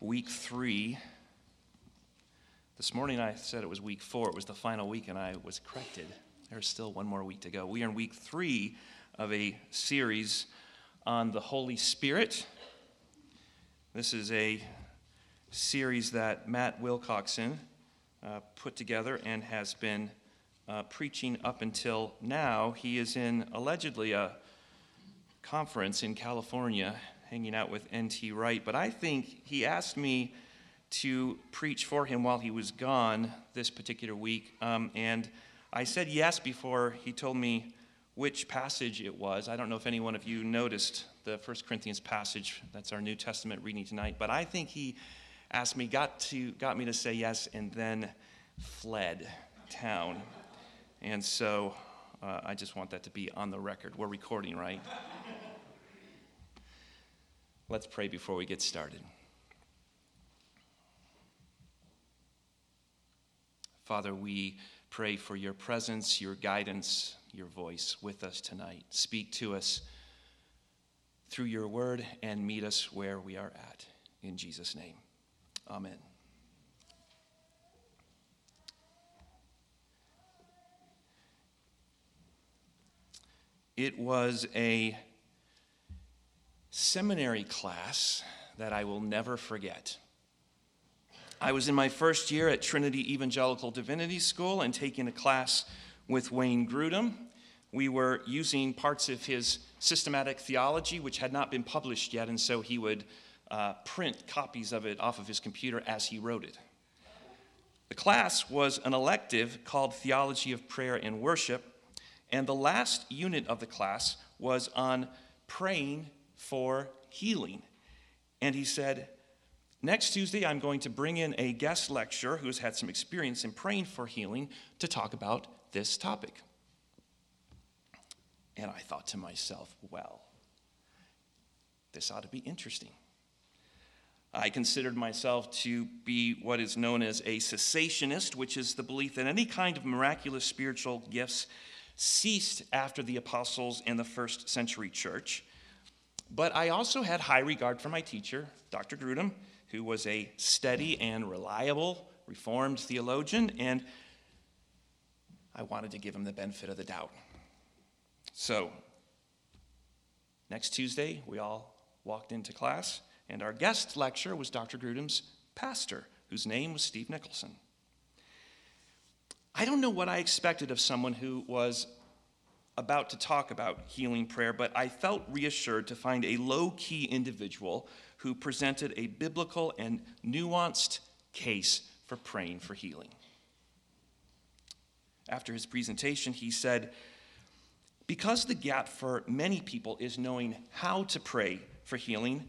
week three. This morning I said it was week four. It was the final week, and I was corrected. There's still one more week to go. We are in week three of a series on the Holy Spirit. This is a series that Matt Wilcoxon uh, put together and has been uh, preaching up until now. He is in allegedly a conference in California hanging out with N.T. Wright, but I think he asked me to preach for him while he was gone this particular week. Um, and I said yes before he told me which passage it was. I don't know if any one of you noticed the 1 Corinthians passage. That's our New Testament reading tonight. But I think he asked me, got, to, got me to say yes, and then fled town. And so uh, I just want that to be on the record. We're recording, right? Let's pray before we get started. Father, we pray for your presence, your guidance, your voice with us tonight. Speak to us through your word and meet us where we are at. In Jesus' name, amen. It was a seminary class that I will never forget. I was in my first year at Trinity Evangelical Divinity School and taking a class with Wayne Grudem. We were using parts of his systematic theology, which had not been published yet, and so he would uh, print copies of it off of his computer as he wrote it. The class was an elective called Theology of Prayer and Worship, and the last unit of the class was on praying for healing. And he said, Next Tuesday, I'm going to bring in a guest lecturer who has had some experience in praying for healing to talk about this topic. And I thought to myself, well, this ought to be interesting. I considered myself to be what is known as a cessationist, which is the belief that any kind of miraculous spiritual gifts ceased after the apostles and the first century church. But I also had high regard for my teacher, Dr. Grudem, who was a steady and reliable Reformed theologian, and I wanted to give him the benefit of the doubt. So, next Tuesday, we all walked into class, and our guest lecturer was Dr. Grudem's pastor, whose name was Steve Nicholson. I don't know what I expected of someone who was about to talk about healing prayer, but I felt reassured to find a low key individual who presented a biblical and nuanced case for praying for healing. After his presentation, he said, Because the gap for many people is knowing how to pray for healing,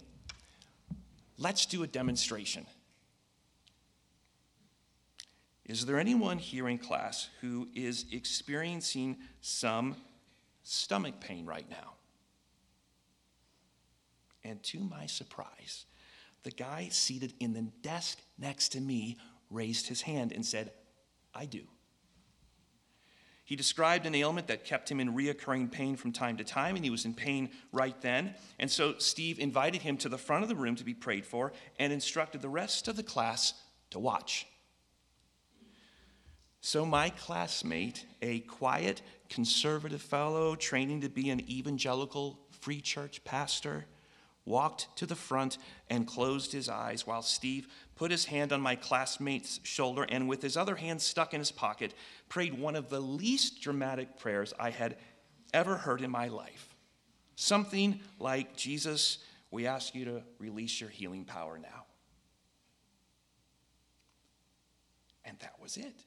let's do a demonstration. Is there anyone here in class who is experiencing some stomach pain right now. And to my surprise, the guy seated in the desk next to me raised his hand and said, I do. He described an ailment that kept him in reoccurring pain from time to time, and he was in pain right then. And so Steve invited him to the front of the room to be prayed for and instructed the rest of the class to watch. So, my classmate, a quiet, conservative fellow training to be an evangelical free church pastor, walked to the front and closed his eyes while Steve put his hand on my classmate's shoulder and, with his other hand stuck in his pocket, prayed one of the least dramatic prayers I had ever heard in my life. Something like, Jesus, we ask you to release your healing power now. And that was it.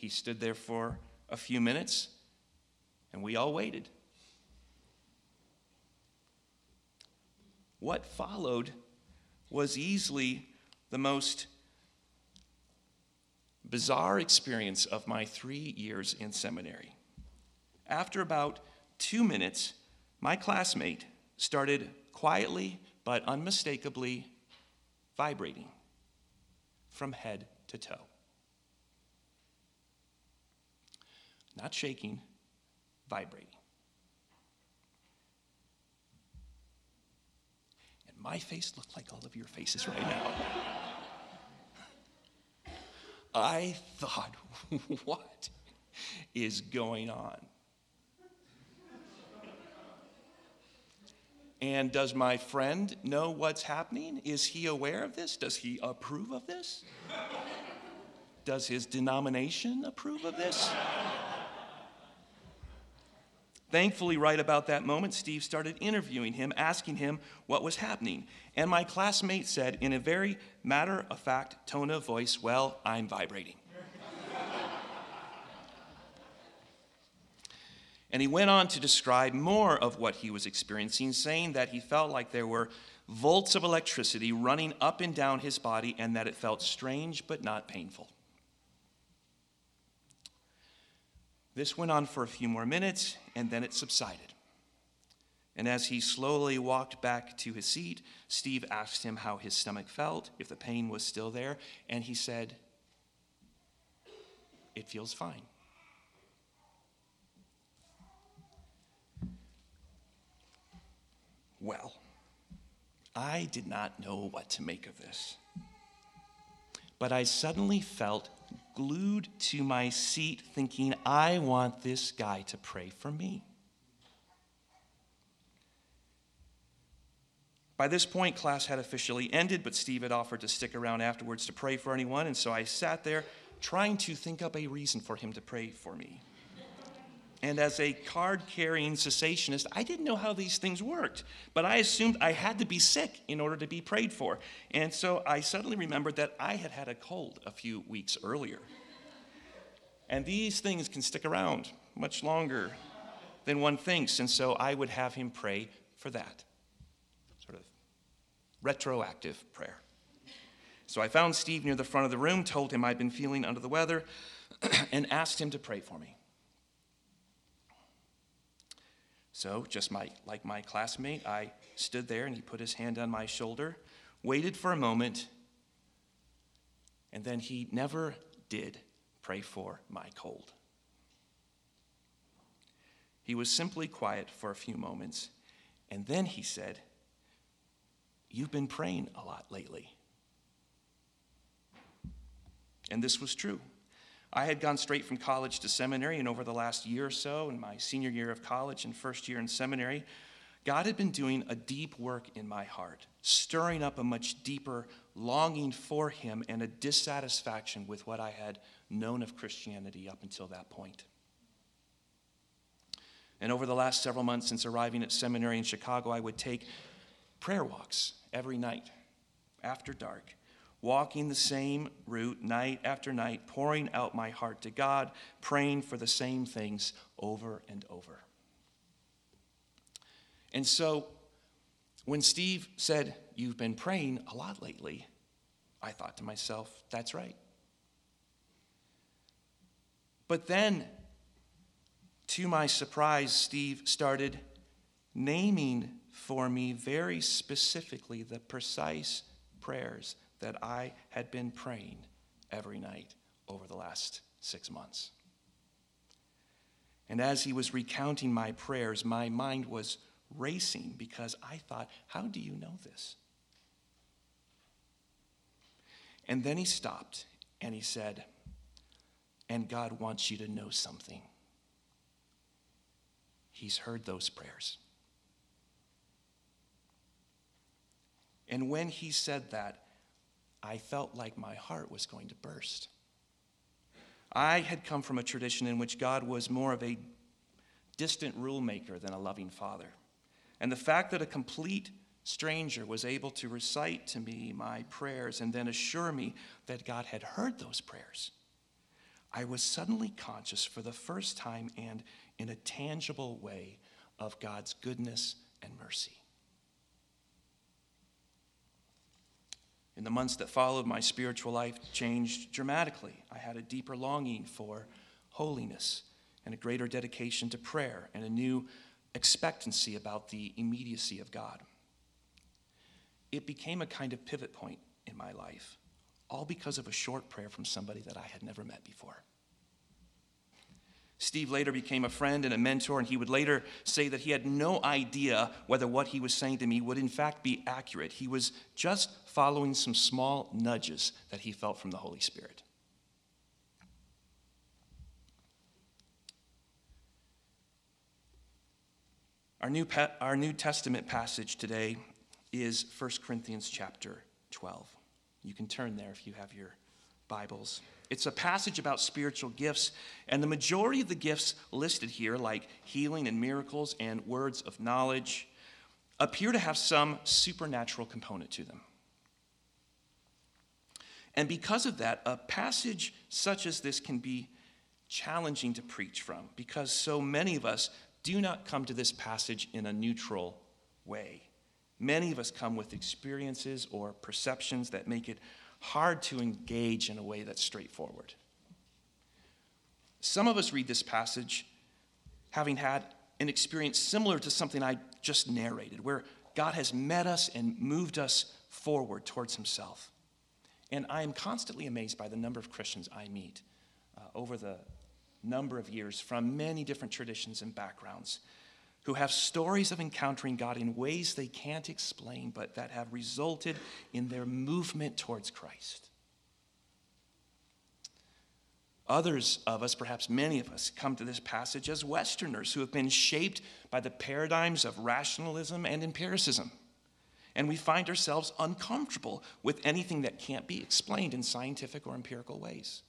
He stood there for a few minutes, and we all waited. What followed was easily the most bizarre experience of my three years in seminary. After about two minutes, my classmate started quietly but unmistakably vibrating from head to toe. Not shaking, vibrating. And my face looked like all of your faces right now? I thought, what is going on? And does my friend know what's happening? Is he aware of this? Does he approve of this? Does his denomination approve of this? Thankfully, right about that moment, Steve started interviewing him, asking him what was happening. And my classmate said, in a very matter of fact tone of voice, Well, I'm vibrating. and he went on to describe more of what he was experiencing, saying that he felt like there were volts of electricity running up and down his body and that it felt strange but not painful. This went on for a few more minutes, and then it subsided. And as he slowly walked back to his seat, Steve asked him how his stomach felt, if the pain was still there, and he said, It feels fine. Well, I did not know what to make of this. But I suddenly felt glued to my seat, thinking, I want this guy to pray for me. By this point, class had officially ended, but Steve had offered to stick around afterwards to pray for anyone, and so I sat there trying to think up a reason for him to pray for me. And as a card carrying cessationist, I didn't know how these things worked, but I assumed I had to be sick in order to be prayed for. And so I suddenly remembered that I had had a cold a few weeks earlier. And these things can stick around much longer than one thinks. And so I would have him pray for that sort of retroactive prayer. So I found Steve near the front of the room, told him I'd been feeling under the weather, and asked him to pray for me. So, just my, like my classmate, I stood there and he put his hand on my shoulder, waited for a moment, and then he never did pray for my cold. He was simply quiet for a few moments, and then he said, You've been praying a lot lately. And this was true. I had gone straight from college to seminary, and over the last year or so, in my senior year of college and first year in seminary, God had been doing a deep work in my heart, stirring up a much deeper longing for Him and a dissatisfaction with what I had known of Christianity up until that point. And over the last several months since arriving at seminary in Chicago, I would take prayer walks every night after dark walking the same route night after night, pouring out my heart to God, praying for the same things over and over. And so when Steve said, You've been praying a lot lately, I thought to myself, That's right. But then, to my surprise, Steve started naming for me very specifically the precise prayers that I had been praying every night over the last six months. And as he was recounting my prayers, my mind was racing because I thought, how do you know this? And then he stopped and he said, and God wants you to know something. He's heard those prayers. And when he said that, I felt like my heart was going to burst. I had come from a tradition in which God was more of a distant rule maker than a loving father. And the fact that a complete stranger was able to recite to me my prayers and then assure me that God had heard those prayers, I was suddenly conscious for the first time and in a tangible way of God's goodness and mercy. In the months that followed, my spiritual life changed dramatically. I had a deeper longing for holiness and a greater dedication to prayer and a new expectancy about the immediacy of God. It became a kind of pivot point in my life, all because of a short prayer from somebody that I had never met before. Steve later became a friend and a mentor, and he would later say that he had no idea whether what he was saying to me would in fact be accurate. He was just following some small nudges that he felt from the Holy Spirit. Our New, our New Testament passage today is 1 Corinthians chapter 12. You can turn there if you have your Bibles. It's a passage about spiritual gifts, and the majority of the gifts listed here, like healing and miracles and words of knowledge, appear to have some supernatural component to them. And because of that, a passage such as this can be challenging to preach from because so many of us do not come to this passage in a neutral way. Many of us come with experiences or perceptions that make it hard to engage in a way that's straightforward. Some of us read this passage having had an experience similar to something I just narrated, where God has met us and moved us forward towards Himself. And I am constantly amazed by the number of Christians I meet uh, over the number of years from many different traditions and backgrounds who have stories of encountering God in ways they can't explain, but that have resulted in their movement towards Christ. Others of us, perhaps many of us, come to this passage as Westerners who have been shaped by the paradigms of rationalism and empiricism. And we find ourselves uncomfortable with anything that can't be explained in scientific or empirical ways.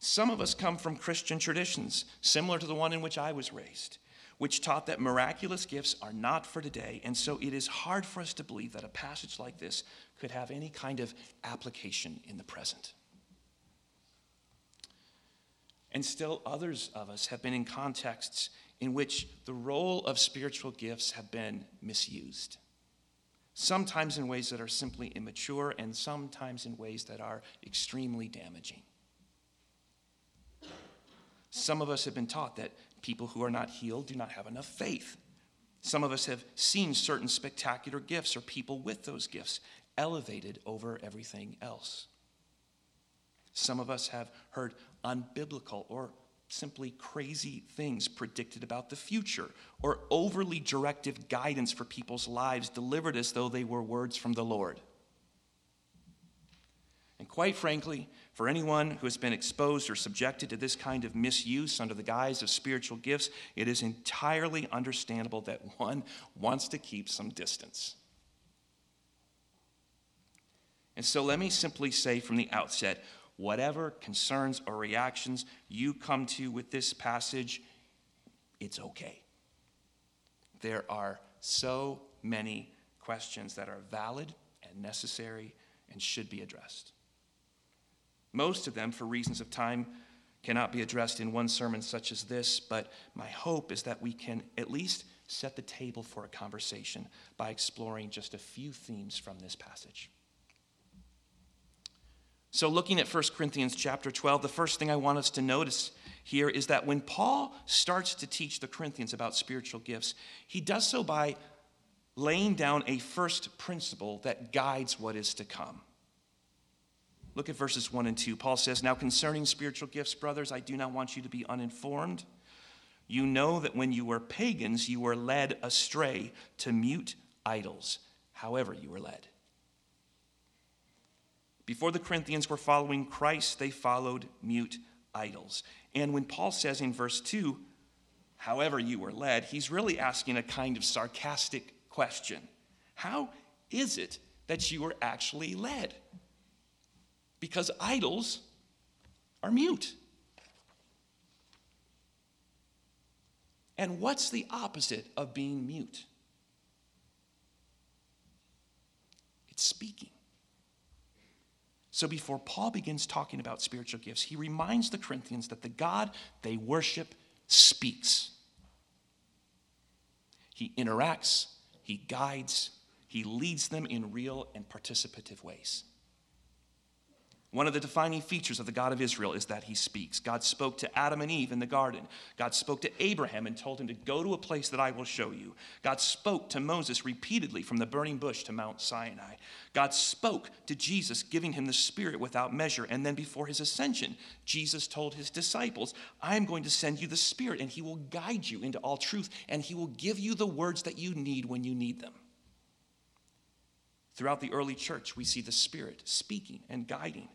Some of us come from Christian traditions, similar to the one in which I was raised, which taught that miraculous gifts are not for today, and so it is hard for us to believe that a passage like this could have any kind of application in the present. And still, others of us have been in contexts in which the role of spiritual gifts have been misused. Sometimes in ways that are simply immature, and sometimes in ways that are extremely damaging. Some of us have been taught that people who are not healed do not have enough faith. Some of us have seen certain spectacular gifts or people with those gifts elevated over everything else. Some of us have heard unbiblical or simply crazy things predicted about the future or overly directive guidance for people's lives delivered as though they were words from the Lord. Quite frankly, for anyone who has been exposed or subjected to this kind of misuse under the guise of spiritual gifts, it is entirely understandable that one wants to keep some distance. And so let me simply say from the outset whatever concerns or reactions you come to with this passage, it's okay. There are so many questions that are valid and necessary and should be addressed. Most of them, for reasons of time, cannot be addressed in one sermon such as this, but my hope is that we can at least set the table for a conversation by exploring just a few themes from this passage. So looking at 1 Corinthians chapter 12, the first thing I want us to notice here is that when Paul starts to teach the Corinthians about spiritual gifts, he does so by laying down a first principle that guides what is to come. Look at verses 1 and 2. Paul says, Now concerning spiritual gifts, brothers, I do not want you to be uninformed. You know that when you were pagans, you were led astray to mute idols, however, you were led. Before the Corinthians were following Christ, they followed mute idols. And when Paul says in verse 2, however you were led, he's really asking a kind of sarcastic question How is it that you were actually led? Because idols are mute. And what's the opposite of being mute? It's speaking. So before Paul begins talking about spiritual gifts, he reminds the Corinthians that the God they worship speaks. He interacts, he guides, he leads them in real and participative ways. One of the defining features of the God of Israel is that he speaks. God spoke to Adam and Eve in the garden. God spoke to Abraham and told him to go to a place that I will show you. God spoke to Moses repeatedly from the burning bush to Mount Sinai. God spoke to Jesus, giving him the Spirit without measure. And then before his ascension, Jesus told his disciples, I am going to send you the Spirit, and he will guide you into all truth, and he will give you the words that you need when you need them. Throughout the early church, we see the Spirit speaking and guiding.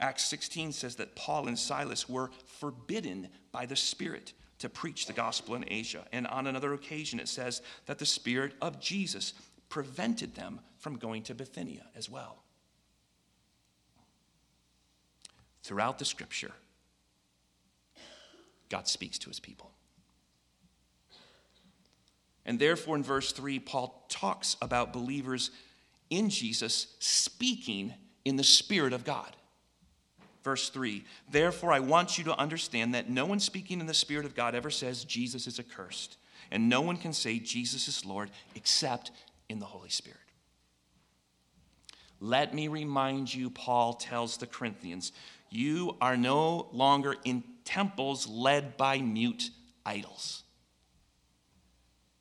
Acts 16 says that Paul and Silas were forbidden by the Spirit to preach the gospel in Asia. And on another occasion, it says that the Spirit of Jesus prevented them from going to Bithynia as well. Throughout the scripture, God speaks to his people. And therefore, in verse 3, Paul talks about believers in Jesus speaking in the Spirit of God. Verse 3 Therefore, I want you to understand that no one speaking in the Spirit of God ever says Jesus is accursed, and no one can say Jesus is Lord except in the Holy Spirit. Let me remind you, Paul tells the Corinthians, you are no longer in temples led by mute idols.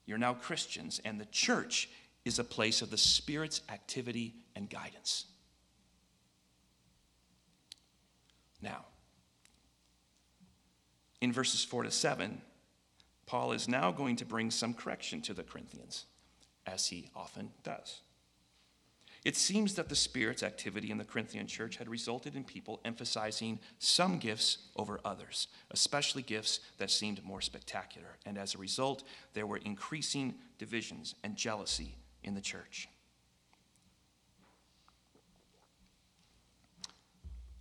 You're now Christians, and the church is a place of the Spirit's activity and guidance. Now, in verses 4 to 7, Paul is now going to bring some correction to the Corinthians, as he often does. It seems that the Spirit's activity in the Corinthian church had resulted in people emphasizing some gifts over others, especially gifts that seemed more spectacular. And as a result, there were increasing divisions and jealousy in the church.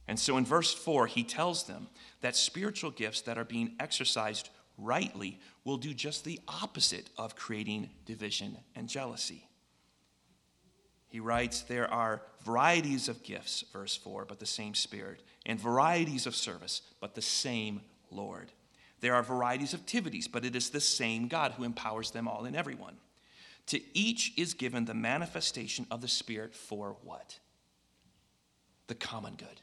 And so in verse 4, he tells them that spiritual gifts that are being exercised rightly will do just the opposite of creating division and jealousy. He writes, There are varieties of gifts, verse 4, but the same Spirit, and varieties of service, but the same Lord. There are varieties of activities, but it is the same God who empowers them all in everyone. To each is given the manifestation of the Spirit for what? The common good.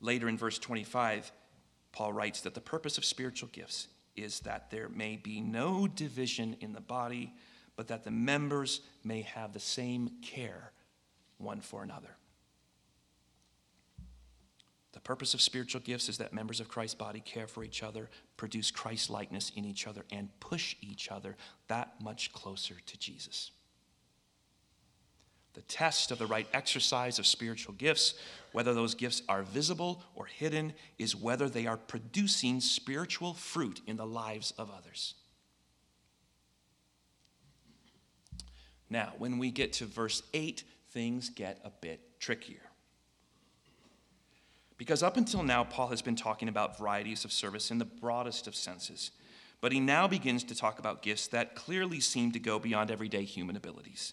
Later in verse 25, Paul writes that the purpose of spiritual gifts is that there may be no division in the body, but that the members may have the same care one for another. The purpose of spiritual gifts is that members of Christ's body care for each other, produce Christ likeness in each other, and push each other that much closer to Jesus. The test of the right exercise of spiritual gifts, whether those gifts are visible or hidden, is whether they are producing spiritual fruit in the lives of others. Now, when we get to verse 8, things get a bit trickier. Because up until now, Paul has been talking about varieties of service in the broadest of senses. But he now begins to talk about gifts that clearly seem to go beyond everyday human abilities.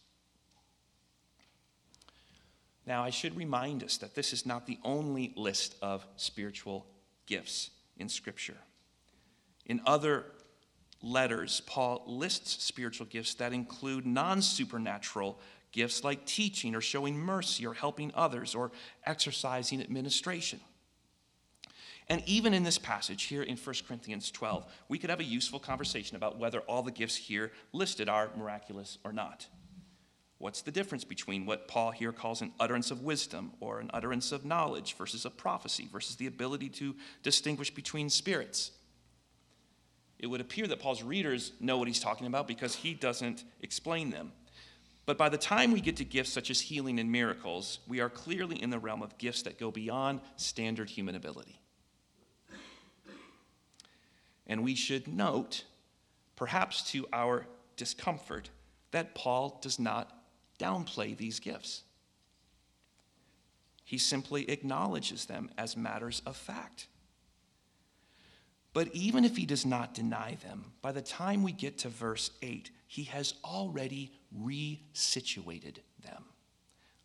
Now, I should remind us that this is not the only list of spiritual gifts in Scripture. In other letters, Paul lists spiritual gifts that include non supernatural gifts like teaching or showing mercy or helping others or exercising administration. And even in this passage here in 1 Corinthians 12, we could have a useful conversation about whether all the gifts here listed are miraculous or not. What's the difference between what Paul here calls an utterance of wisdom or an utterance of knowledge versus a prophecy versus the ability to distinguish between spirits? It would appear that Paul's readers know what he's talking about because he doesn't explain them. But by the time we get to gifts such as healing and miracles, we are clearly in the realm of gifts that go beyond standard human ability. And we should note, perhaps to our discomfort, that Paul does not downplay these gifts. he simply acknowledges them as matters of fact. But even if he does not deny them, by the time we get to verse 8, he has already resituated them,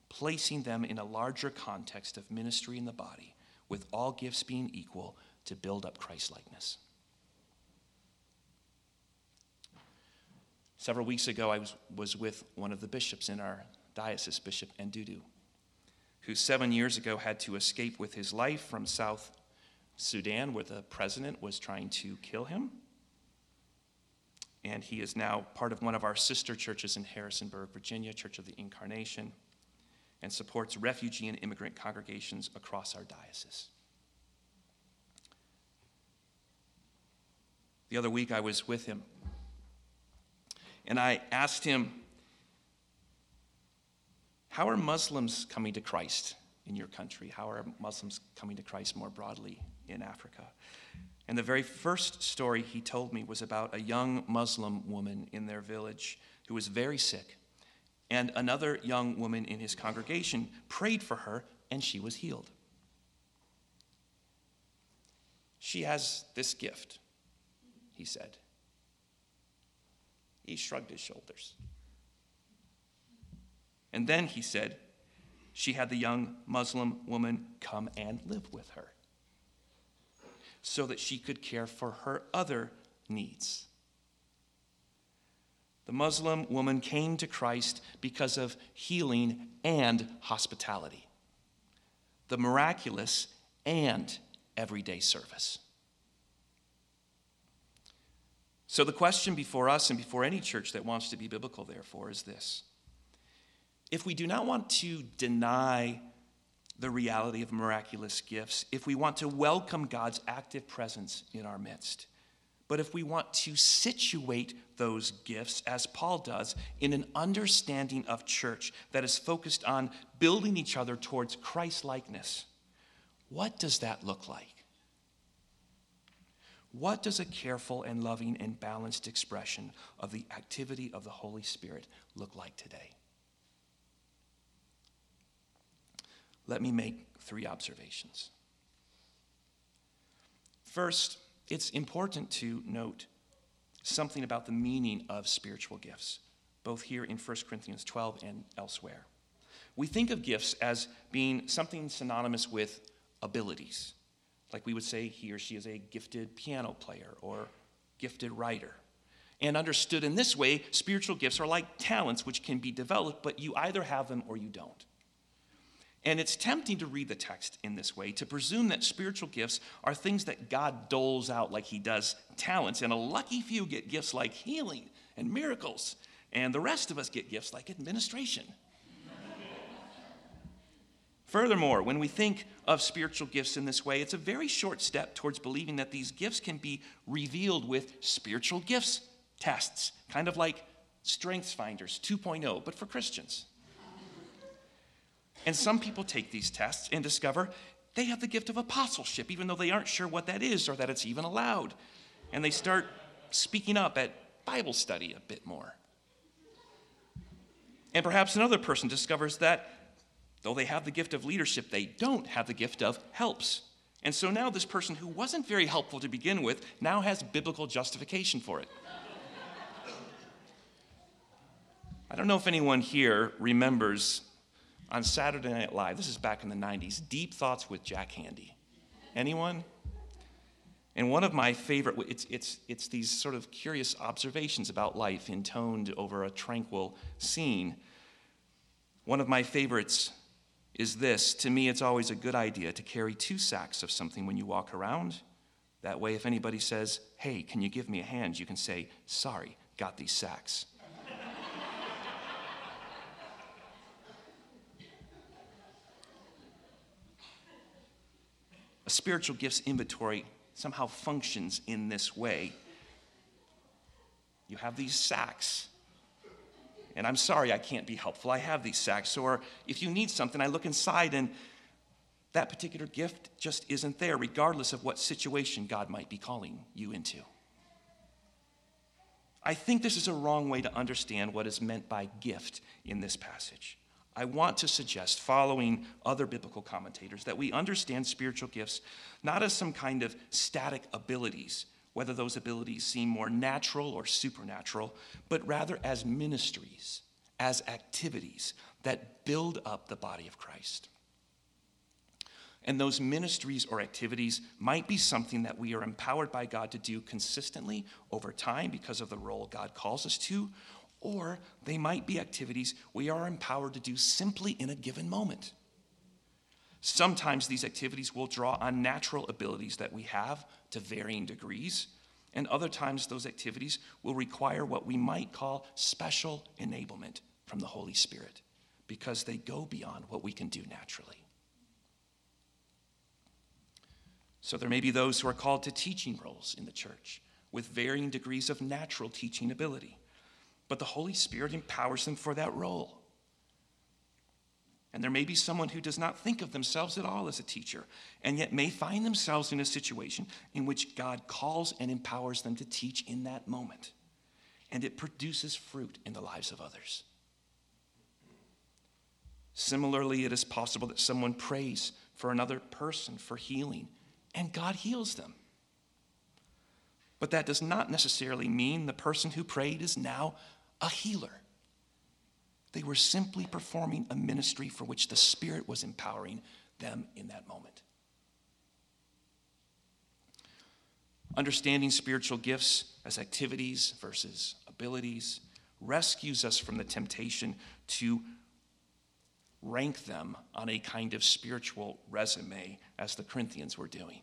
placing them in a larger context of ministry in the body, with all gifts being equal to build up Christlikeness. Several weeks ago, I was, was with one of the bishops in our diocese, Bishop Ndudu who seven years ago had to escape with his life from South Sudan, where the president was trying to kill him. And he is now part of one of our sister churches in Harrisonburg, Virginia, Church of the Incarnation, and supports refugee and immigrant congregations across our diocese. The other week I was with him, and I asked him how are Muslims coming to Christ in your country? How are Muslims coming to Christ more broadly in Africa? And the very first story he told me was about a young Muslim woman in their village who was very sick. And another young woman in his congregation prayed for her, and she was healed. She has this gift, he said. He shrugged his shoulders. And then he said, she had the young Muslim woman come and live with her so that she could care for her other needs. The Muslim woman came to Christ because of healing and hospitality, the miraculous and everyday service. So, the question before us and before any church that wants to be biblical, therefore, is this if we do not want to deny the reality of miraculous gifts, if we want to welcome God's active presence in our midst, but if we want to situate those gifts, as Paul does, in an understanding of church that is focused on building each other towards Christ likeness, what does that look like? What does a careful and loving and balanced expression of the activity of the Holy Spirit look like today? Let me make three observations. First, it's important to note something about the meaning of spiritual gifts, both here in 1 Corinthians 12 and elsewhere. We think of gifts as being something synonymous with abilities, like we would say he or she is a gifted piano player or gifted writer. And understood in this way, spiritual gifts are like talents which can be developed, but you either have them or you don't. And it's tempting to read the text in this way, to presume that spiritual gifts are things that God doles out like he does talents, and a lucky few get gifts like healing and miracles, and the rest of us get gifts like administration. Furthermore, when we think of spiritual gifts in this way, it's a very short step towards believing that these gifts can be revealed with spiritual gifts tests, kind of like Strengths Finders 2.0, but for Christians. And some people take these tests and discover they have the gift of apostleship, even though they aren't sure what that is or that it's even allowed. And they start speaking up at Bible study a bit more. And perhaps another person discovers that though they have the gift of leadership, they don't have the gift of helps. And so now this person who wasn't very helpful to begin with now has biblical justification for it. I don't know if anyone here remembers on Saturday Night Live, this is back in the 90s, Deep Thoughts with Jack Handey. Anyone? And one of my favorite, it's, it's, it's these sort of curious observations about life intoned over a tranquil scene. One of my favorites is this To me, it's always a good idea to carry two sacks of something when you walk around. That way, if anybody says, Hey, can you give me a hand? you can say, Sorry, got these sacks. a spiritual gifts inventory somehow functions in this way. You have these sacks. And I'm sorry I can't be helpful. I have these sacks. Or if you need something, I look inside and that particular gift just isn't there, regardless of what situation God might be calling you into. I think this is a wrong way to understand what is meant by gift in this passage. I want to suggest, following other biblical commentators, that we understand spiritual gifts not as some kind of static abilities, whether those abilities seem more natural or supernatural, but rather as ministries, as activities that build up the body of Christ. And those ministries or activities might be something that we are empowered by God to do consistently over time because of the role God calls us to, or they might be activities we are empowered to do simply in a given moment. Sometimes these activities will draw on natural abilities that we have to varying degrees, and other times those activities will require what we might call special enablement from the Holy Spirit because they go beyond what we can do naturally. So there may be those who are called to teaching roles in the church with varying degrees of natural teaching ability, but the Holy Spirit empowers them for that role. And there may be someone who does not think of themselves at all as a teacher, and yet may find themselves in a situation in which God calls and empowers them to teach in that moment. And it produces fruit in the lives of others. Similarly, it is possible that someone prays for another person for healing and God heals them. But that does not necessarily mean the person who prayed is now a healer. They were simply performing a ministry for which the Spirit was empowering them in that moment. Understanding spiritual gifts as activities versus abilities rescues us from the temptation to rank them on a kind of spiritual resume, as the Corinthians were doing.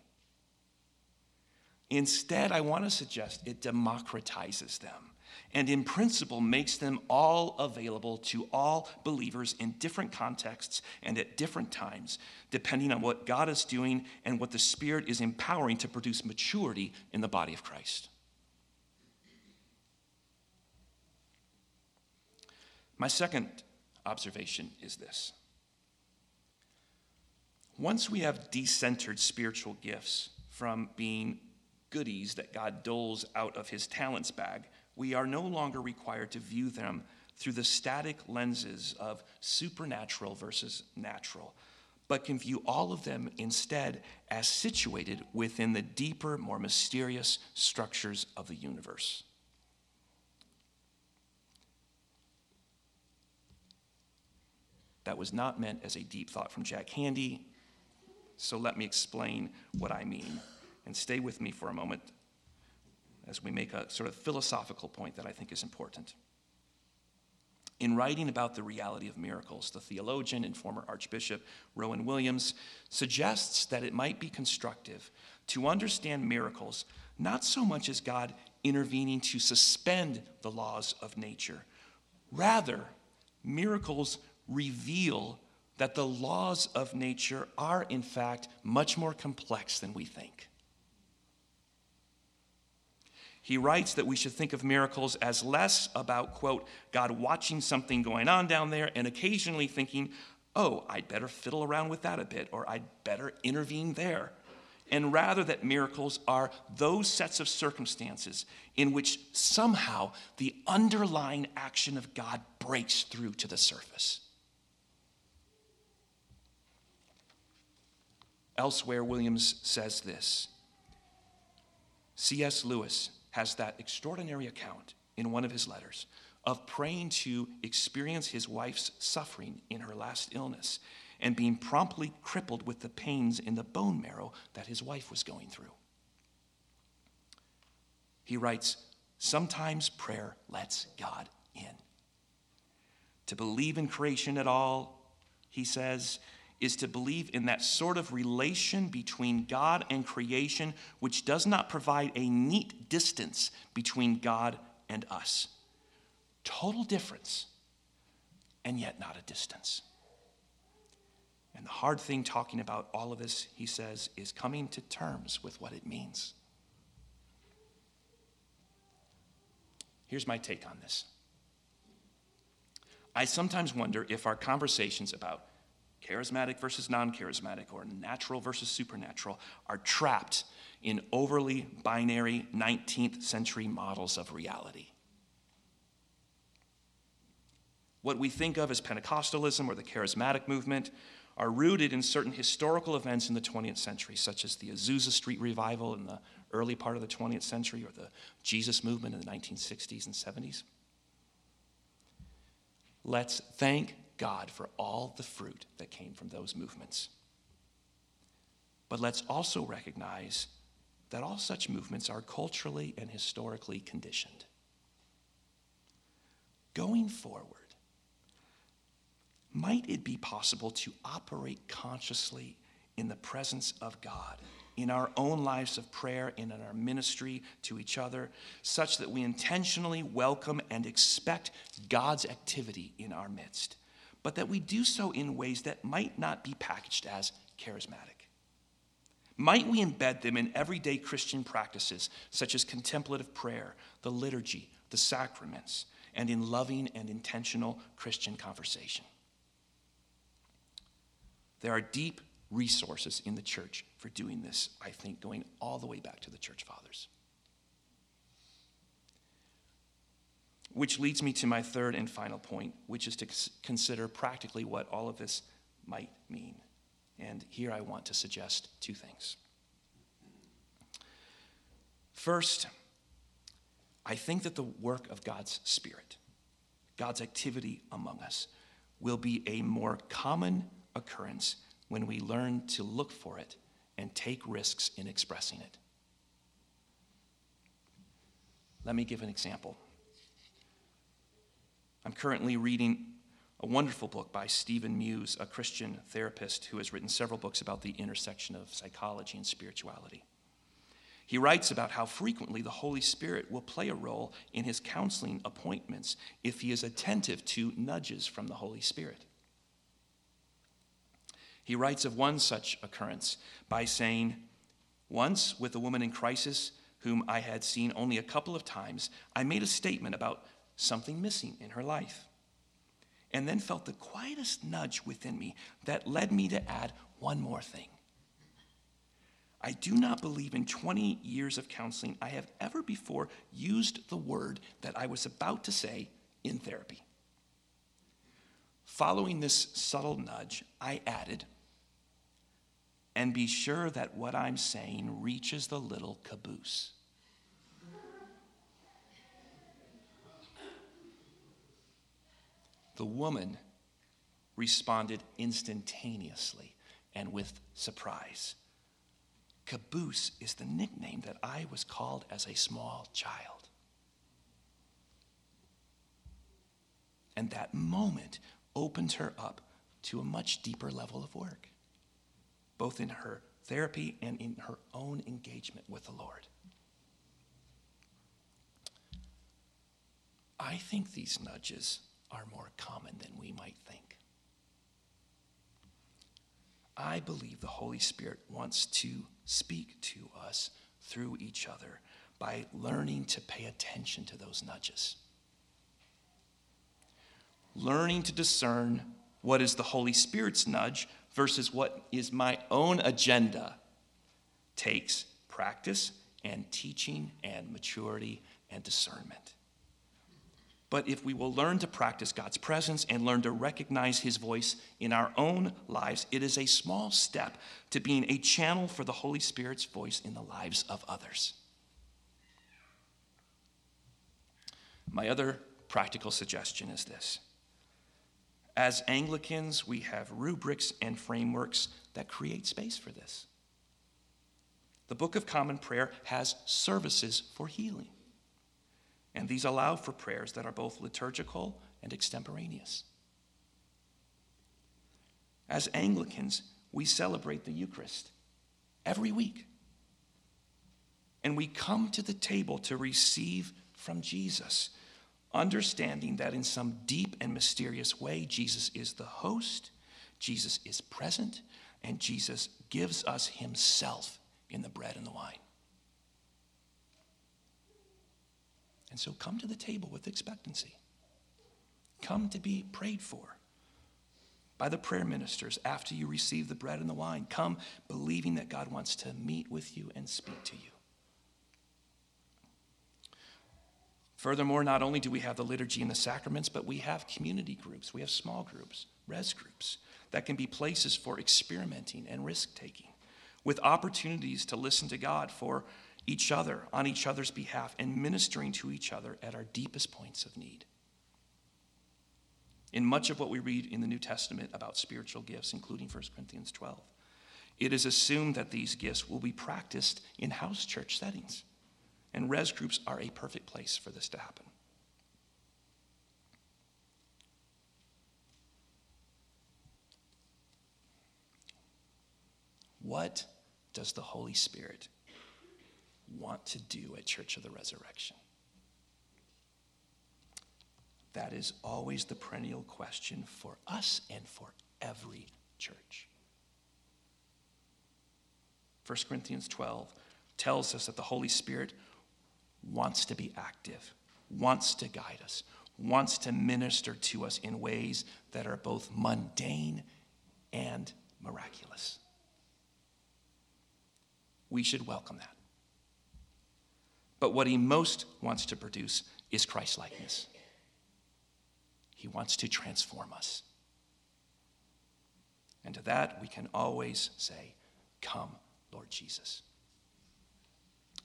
Instead, I want to suggest it democratizes them and, in principle, makes them all available to all believers in different contexts and at different times, depending on what God is doing and what the Spirit is empowering to produce maturity in the body of Christ. My second observation is this. Once we have decentered spiritual gifts from being goodies that God doles out of his talents bag, we are no longer required to view them through the static lenses of supernatural versus natural, but can view all of them instead as situated within the deeper, more mysterious structures of the universe. That was not meant as a deep thought from Jack Handey, so let me explain what I mean. And stay with me for a moment as we make a sort of philosophical point that I think is important. In writing about the reality of miracles, the theologian and former Archbishop Rowan Williams suggests that it might be constructive to understand miracles not so much as God intervening to suspend the laws of nature, rather, miracles reveal that the laws of nature are, in fact, much more complex than we think. He writes that we should think of miracles as less about, quote, God watching something going on down there and occasionally thinking, oh, I'd better fiddle around with that a bit, or I'd better intervene there. And rather, that miracles are those sets of circumstances in which somehow the underlying action of God breaks through to the surface. Elsewhere, Williams says this C.S. Lewis has that extraordinary account in one of his letters of praying to experience his wife's suffering in her last illness and being promptly crippled with the pains in the bone marrow that his wife was going through. He writes, Sometimes prayer lets God in. To believe in creation at all, he says, is to believe in that sort of relation between God and creation, which does not provide a neat distance between God and us. Total difference, and yet not a distance. And the hard thing talking about all of this, he says, is coming to terms with what it means. Here's my take on this. I sometimes wonder if our conversations about charismatic versus non charismatic, or natural versus supernatural, are trapped in overly binary 19th century models of reality. What we think of as Pentecostalism or the charismatic movement are rooted in certain historical events in the 20th century, such as the Azusa Street revival in the early part of the 20th century or the Jesus movement in the 1960s and 70s. Let's thank God for all the fruit that came from those movements. But let's also recognize that all such movements are culturally and historically conditioned. Going forward, might it be possible to operate consciously in the presence of God, in our own lives of prayer, and in our ministry to each other, such that we intentionally welcome and expect God's activity in our midst, but that we do so in ways that might not be packaged as charismatic? Might we embed them in everyday Christian practices, such as contemplative prayer, the liturgy, the sacraments, and in loving and intentional Christian conversation? There are deep resources in the church for doing this, I think, going all the way back to the church fathers. Which leads me to my third and final point, which is to consider practically what all of this might mean. And here I want to suggest two things. First, I think that the work of God's Spirit, God's activity among us, will be a more common occurrence when we learn to look for it and take risks in expressing it. Let me give an example. I'm currently reading a wonderful book by Stephen Muse, a Christian therapist who has written several books about the intersection of psychology and spirituality. He writes about how frequently the Holy Spirit will play a role in his counseling appointments if he is attentive to nudges from the Holy Spirit. He writes of one such occurrence by saying, Once, with a woman in crisis whom I had seen only a couple of times, I made a statement about something missing in her life, and then felt the quietest nudge within me that led me to add one more thing. I do not believe in 20 years of counseling I have ever before used the word that I was about to say in therapy. Following this subtle nudge, I added, and be sure that what I'm saying reaches the little caboose. The woman responded instantaneously and with surprise. Caboose is the nickname that I was called as a small child. And that moment opened her up to a much deeper level of work both in her therapy and in her own engagement with the Lord. I think these nudges are more common than we might think. I believe the Holy Spirit wants to speak to us through each other by learning to pay attention to those nudges. Learning to discern what is the Holy Spirit's nudge versus what is my own agenda takes practice and teaching and maturity and discernment. But if we will learn to practice God's presence and learn to recognize His voice in our own lives, it is a small step to being a channel for the Holy Spirit's voice in the lives of others. My other practical suggestion is this as Anglicans, we have rubrics and frameworks that create space for this. The Book of Common Prayer has services for healing, and these allow for prayers that are both liturgical and extemporaneous. As Anglicans, we celebrate the Eucharist every week. And we come to the table to receive from Jesus understanding that in some deep and mysterious way, Jesus is the host, Jesus is present, and Jesus gives us himself in the bread and the wine. And so come to the table with expectancy. Come to be prayed for by the prayer ministers after you receive the bread and the wine. Come believing that God wants to meet with you and speak to you. Furthermore, not only do we have the liturgy and the sacraments, but we have community groups, we have small groups, res groups, that can be places for experimenting and risk taking, with opportunities to listen to God for each other, on each other's behalf, and ministering to each other at our deepest points of need. In much of what we read in the New Testament about spiritual gifts, including 1 Corinthians 12, it is assumed that these gifts will be practiced in house church settings. And res groups are a perfect place for this to happen. What does the Holy Spirit want to do at Church of the Resurrection? That is always the perennial question for us and for every church. 1 Corinthians 12 tells us that the Holy Spirit wants to be active, wants to guide us, wants to minister to us in ways that are both mundane and miraculous. We should welcome that. But what he most wants to produce is Christ likeness. He wants to transform us. And to that, we can always say, Come, Lord Jesus.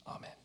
Amen.